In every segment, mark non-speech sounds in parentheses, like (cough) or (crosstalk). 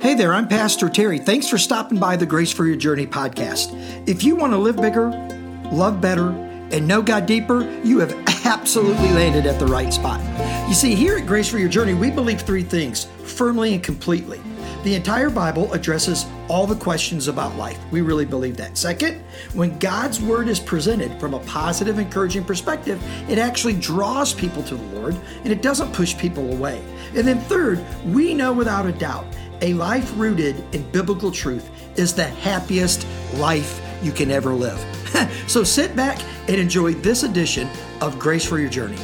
Hey there, I'm Pastor Terry. Thanks for stopping by the Grace for Your Journey podcast. If you want to live bigger, love better, and know God deeper, you have (laughs) absolutely landed at the right spot. You see, here at Grace for Your Journey, we believe three things firmly and completely. The entire Bible addresses all the questions about life. We really believe that. Second, when God's Word is presented from a positive, encouraging perspective, it actually draws people to the Lord and it doesn't push people away. And then third, we know without a doubt a life rooted in biblical truth is the happiest life you can ever live. (laughs) so sit back and enjoy this edition of Grace for Your Journey.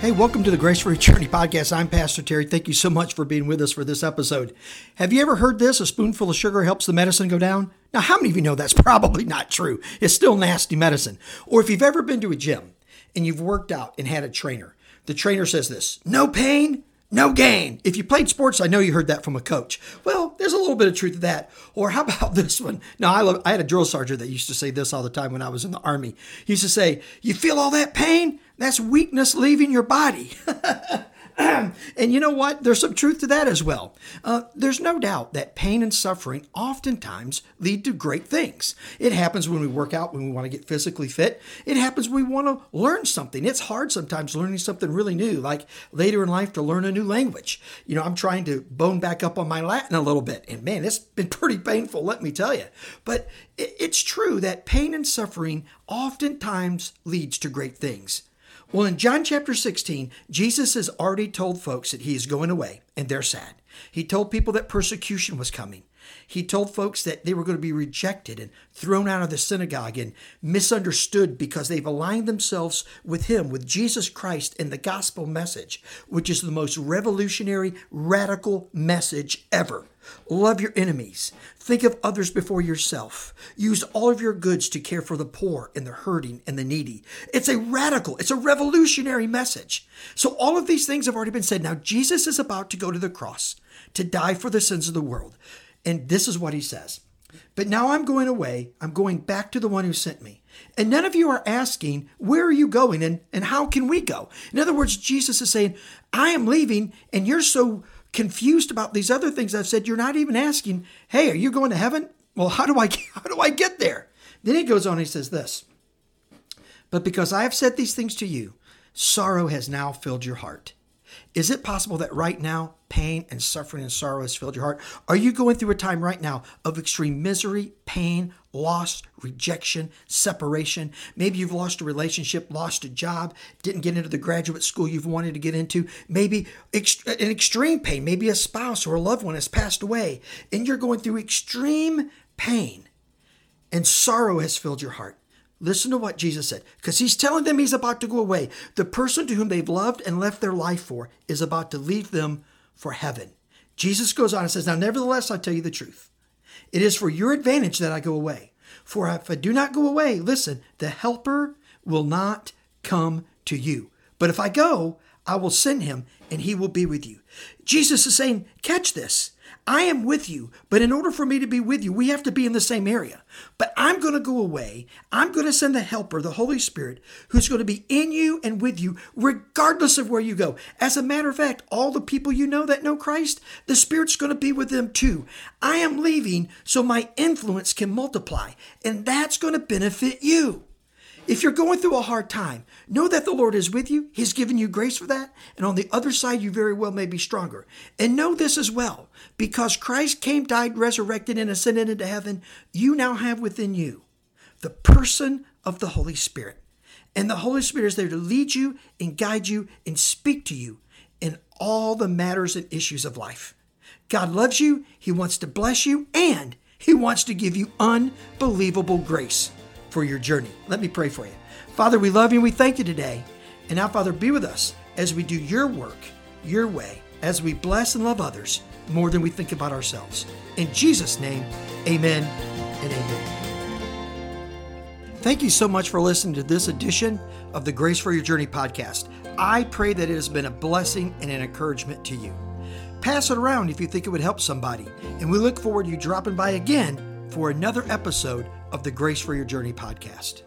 Hey, welcome to the Grace for Your Journey (laughs) podcast. I'm Pastor Terry. Thank you so much for being with us for this episode. Have you ever heard this? A spoonful of sugar helps the medicine go down? Now, how many of you know that's (laughs) probably not true? It's still nasty medicine. Or if you've ever been to a gym and you've worked out and had a trainer, the trainer says this no pain, no gain. If you played sports, I know you heard that from a coach. Well, there's a little bit of truth to that. Or how (laughs) about this one? Now, I, love, I had a drill sergeant that used to say this all the time when I was in the Army. He used to say, You feel all that pain? That's weakness leaving your body. (laughs) (clears throat) and you know what? There's some truth to that as well. Uh, there's no doubt that pain and suffering oftentimes lead to great things. It happens when we work out, when we want to get physically fit. It happens when we want to learn something. It's hard sometimes learning something really new, like later in life to learn a new language. You know, I'm trying to bone back up on my Latin a little bit, and man, it's been (laughs) pretty painful, let me tell you. But it's true that pain and suffering oftentimes leads to great things. Well, in John chapter 16, Jesus has already told folks that he is going away, and they're sad. He told people that persecution was coming. He told folks that they were going to be rejected and thrown out of the synagogue and misunderstood because they've aligned themselves with Him, with Jesus Christ and the gospel message, which is the most revolutionary, radical message ever. Love your enemies. Think of others before yourself. Use all of your goods to care for the poor and the hurting and the needy. It's a radical, it's a revolutionary message. So, all of these things have already been said. Now, Jesus is about to go to the cross to die for the sins of the world. And this is what he says But now I'm going away. I'm going back to the one who sent me. And none of you are asking, Where are you going and, and how can we go? In other words, Jesus is saying, I am leaving, and you're so confused about these other things I've said, you're not even asking, Hey, are you going to heaven? Well, how do I how do I get there? Then he goes on, and he says this. But because I have said these things to you, sorrow has now filled your heart. Is it possible that right now pain and suffering and sorrow has filled your heart? Are you going through a time right now of extreme misery, pain, loss, rejection, separation? Maybe you've lost a relationship, lost a job, didn't get into the graduate school you've wanted to get into. Maybe ext- an extreme pain, maybe a spouse or a loved one has passed away, and you're going through extreme pain and sorrow has filled your heart. Listen to what Jesus said, because he's telling them he's about to go away. The person to whom they've loved and left their life for is about to leave them for heaven. Jesus goes on and says, Now, nevertheless, I tell you the truth. It is for your advantage that I go away. For if I do not go away, listen, the Helper will not come to you. But if I go, I will send him, and he will be with you. Jesus is saying, Catch this. I am with you, but in order for me to be with you, we have to be in the same area. But I'm going to go away. I'm going to send the helper, the Holy Spirit, who's going to be in you and with you, regardless of where you go. As a matter of fact, all the people you know that know Christ, the Spirit's going to be with them too. I am leaving so my influence can multiply, and that's going to benefit you. If you're going through a hard time, know that the Lord is with you. He's given you grace for that. And on the other side, you very well may be stronger. And know this as well because Christ came, died, resurrected, and ascended into heaven, you now have within you the person of the Holy Spirit. And the Holy Spirit is there to lead you and guide you and speak to you in all the matters and issues of life. God loves you, He wants to bless you, and He wants to give you unbelievable grace for your journey. Let me pray for you. Father, we love you and we thank you today. And now, Father, be with us as we do your work, your way, as we bless and love others more than we think about ourselves. In Jesus' name, amen and amen. Thank you so much for listening to this edition of the Grace for Your Journey podcast. I pray that it has been a blessing and an encouragement to you. Pass it around if you think it would help somebody, and we look forward to you dropping by again for another episode of the Grace for Your Journey podcast.